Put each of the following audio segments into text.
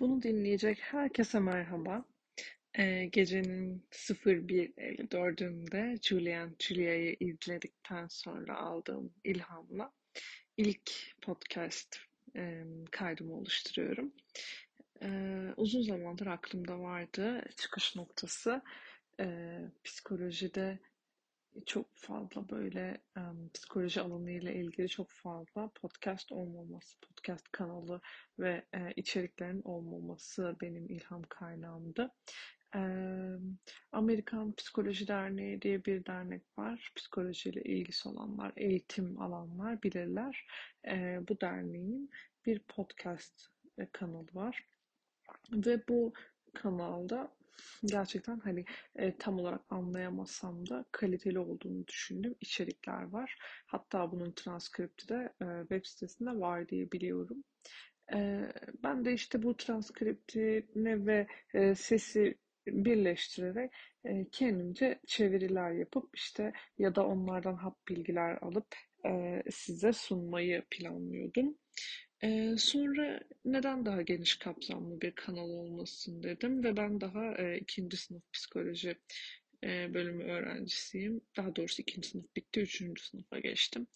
Bunu dinleyecek herkese merhaba. Ee, gecenin 01.54'ünde Julian Julia'yı izledikten sonra aldığım ilhamla ilk podcast e, kaydımı oluşturuyorum. Ee, uzun zamandır aklımda vardı çıkış noktası. E, psikolojide çok fazla böyle um, psikoloji alanıyla ilgili çok fazla podcast olmaması, podcast kanalı ve e, içeriklerin olmaması benim ilham kaynağımdı. E, Amerikan Psikoloji Derneği diye bir dernek var. Psikolojiyle ilgisi olanlar, eğitim alanlar bilirler. E, bu derneğin bir podcast kanalı var. Ve bu kanalda gerçekten hani e, tam olarak anlayamasam da kaliteli olduğunu düşündüğüm içerikler var. Hatta bunun transkripti de e, web sitesinde var diye biliyorum. E, ben de işte bu transkriptini ve e, sesi birleştirerek e, kendimce çeviriler yapıp işte ya da onlardan hap bilgiler alıp e, size sunmayı planlıyordum. Ee, sonra neden daha geniş kapsamlı bir kanal olmasın dedim ve ben daha e, ikinci sınıf psikoloji e, bölümü öğrencisiyim. Daha doğrusu ikinci sınıf bitti, üçüncü sınıfa geçtim.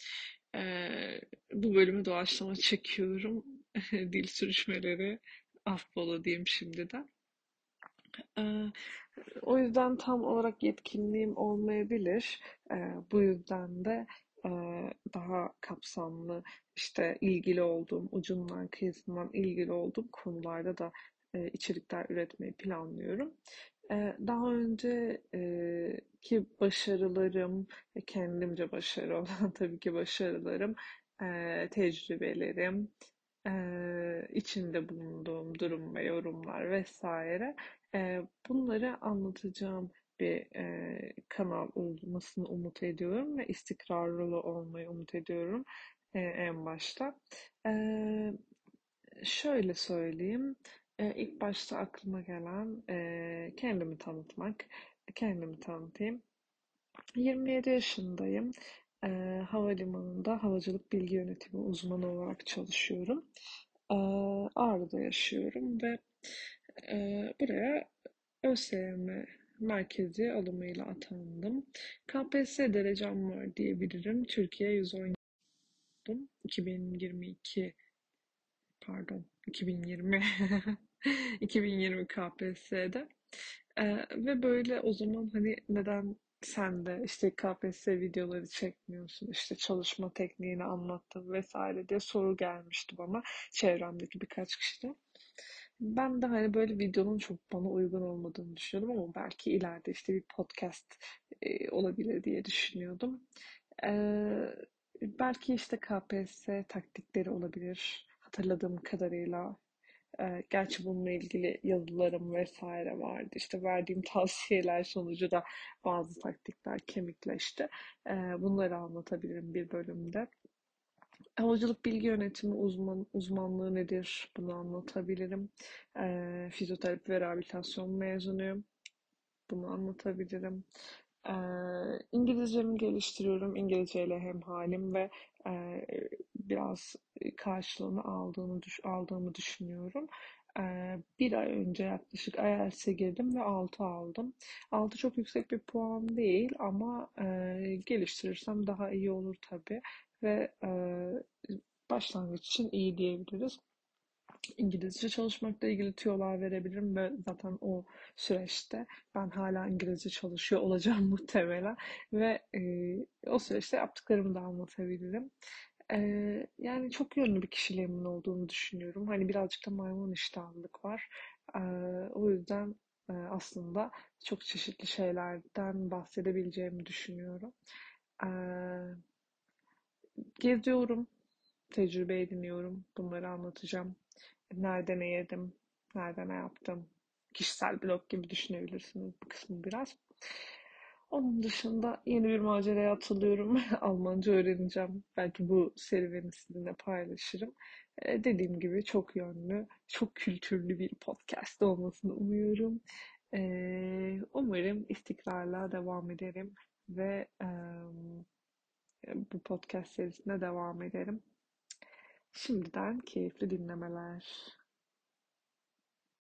E, bu bölümü doğaçlama çekiyorum. Dil sürüşmeleri affola diyeyim şimdiden. E, o yüzden tam olarak yetkinliğim olmayabilir. E, bu yüzden de daha kapsamlı işte ilgili olduğum ucundan kıyısından ilgili olduğum konularda da içerikler üretmeyi planlıyorum. Daha önceki başarılarım, kendimce başarı olan tabii ki başarılarım, tecrübelerim, içinde bulunduğum durum ve yorumlar vesaire bunları anlatacağım bir e, kanal olmasını umut ediyorum ve istikrarlı olmayı umut ediyorum e, en başta. E, şöyle söyleyeyim, e, ilk başta aklıma gelen e, kendimi tanıtmak, kendimi tanıtayım. 27 yaşındayım. E, havalimanında havacılık bilgi yönetimi uzmanı olarak çalışıyorum. E, Ağrı'da yaşıyorum ve e, buraya ÖSYM merkezi alımıyla atandım. KPSS derecem var diyebilirim. Türkiye 110 2022 pardon 2020 2020 KPSS'de ee, ve böyle o zaman hani neden sen de işte KPSS videoları çekmiyorsun işte çalışma tekniğini anlattın vesaire diye soru gelmişti bana çevremdeki birkaç kişiden. Ben de hani böyle videonun çok bana uygun olmadığını düşünüyordum ama belki ileride işte bir podcast e, olabilir diye düşünüyordum. E, belki işte KPSS taktikleri olabilir hatırladığım kadarıyla. E, gerçi bununla ilgili yazılarım vesaire vardı. İşte verdiğim tavsiyeler sonucu da bazı taktikler kemikleşti. E, bunları anlatabilirim bir bölümde. Havacılık bilgi yönetimi uzman, uzmanlığı nedir? Bunu anlatabilirim. E, fizyoterapi ve rehabilitasyon mezunuyum. Bunu anlatabilirim. E, İngilizcemi geliştiriyorum. İngilizceyle hem halim ve e, biraz karşılığını aldığını aldığımı düşünüyorum. E, bir ay önce yaklaşık IELTS'e girdim ve 6 aldım. 6 çok yüksek bir puan değil ama e, geliştirirsem daha iyi olur tabii ve e, başlangıç için iyi diyebiliriz. İngilizce çalışmakla ilgili tüyolar verebilirim ve zaten o süreçte ben hala İngilizce çalışıyor olacağım muhtemelen ve e, o süreçte yaptıklarımı da anlatabilirim. E, yani çok yönlü bir kişiliğimin olduğunu düşünüyorum. Hani birazcık da maymun iştahlılık var. E, o yüzden e, aslında çok çeşitli şeylerden bahsedebileceğimi düşünüyorum. E, Geziyorum, tecrübe ediniyorum. Bunları anlatacağım. Nerede ne yedim, nerede ne yaptım. Kişisel blog gibi düşünebilirsiniz bu kısmı biraz. Onun dışında yeni bir maceraya atılıyorum. Almanca öğreneceğim. Belki bu serüveni sizinle paylaşırım. Ee, dediğim gibi çok yönlü, çok kültürlü bir podcast olmasını umuyorum. Ee, umarım istikrarla devam ederim ve um, bu podcast serisine devam ederim. Şimdiden keyifli dinlemeler.